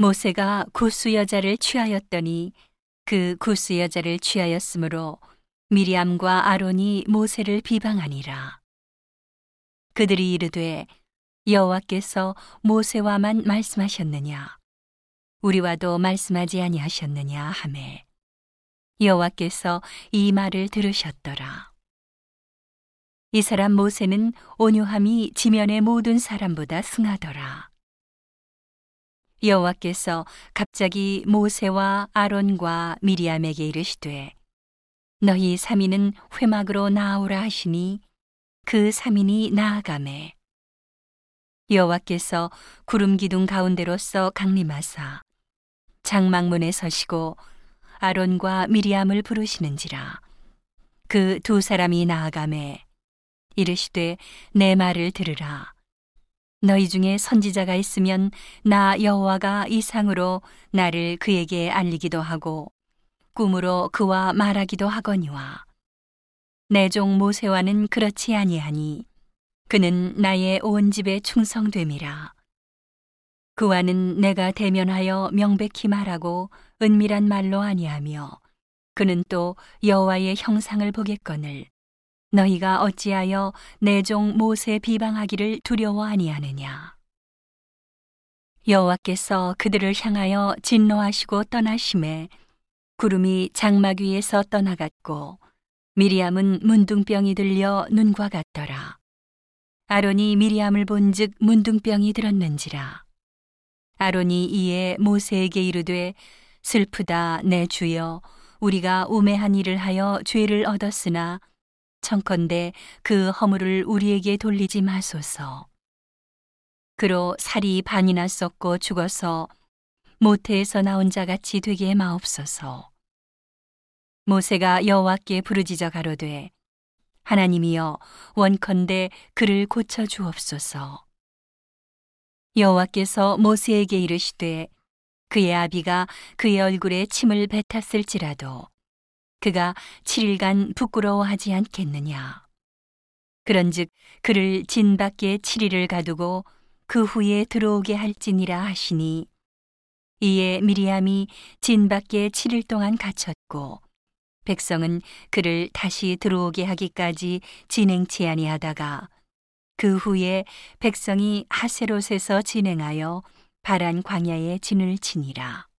모세가 구스 여자를 취하였더니 그 구스 여자를 취하였으므로 미리암과 아론이 모세를 비방하니라. 그들이 이르되 여호와께서 모세와만 말씀하셨느냐 우리와도 말씀하지 아니하셨느냐 하매 여호와께서 이 말을 들으셨더라. 이 사람 모세는 온유함이 지면의 모든 사람보다 승하더라. 여호와께서 갑자기 모세와 아론과 미리암에게 이르시되 너희 삼인은 회막으로 나아오라 하시니 그 삼인이 나아가매. 여호와께서 구름 기둥 가운데로서 강림하사 장막문에 서시고 아론과 미리암을 부르시는지라. 그 두 사람이 나아가매. 이르시되 내 말을 들으라 너희 중에 선지자가 있으면 나 여호와가 이상으로 나를 그에게 알리기도 하고 꿈으로 그와 말하기도 하거니와 내 종 모세와는 그렇지 아니하니 그는 나의 온 집에 충성됨이라. 그와는 내가 대면하여 명백히 말하고 은밀한 말로 아니하며 그는 또 여호와의 형상을 보겠거늘 너희가 어찌하여 내 종 모세 비방하기를 두려워 아니하느냐? 여호와께서 그들을 향하여 진노하시고 떠나심에 구름이 장막 위에서 떠나갔고 미리암은 문둥병이 들려 눈과 같더라. 아론이 미리암을 본즉 문둥병이 들었는지라. 아론이 이에 모세에게 이르되 슬프다 내 주여 우리가 우매한 일을 하여 죄를 얻었으나 청컨대 그 허물을 우리에게 돌리지 마소서. 그로 살이 반이나 썩고 죽어서 모태에서 나온 자 같이 되게 마옵소서. 모세가 여호와께 부르짖어 가로되 하나님이여 원컨대 그를 고쳐 주옵소서. 여호와께서 모세에게 이르시되 그의 아비가 그의 얼굴에 침을 뱉었을지라도 그가 7일간 부끄러워하지 않겠느냐. 그런즉 그를 진 밖에 7일을 가두고 그 후에 들어오게 할지니라 하시니 이에 미리암이 진 밖에 7일 동안 갇혔고 백성은 그를 다시 들어오게 하기까지 진행치 아니하다가 그 후에 백성이 하세롯에서 진행하여 바란 광야에 진을 치니라.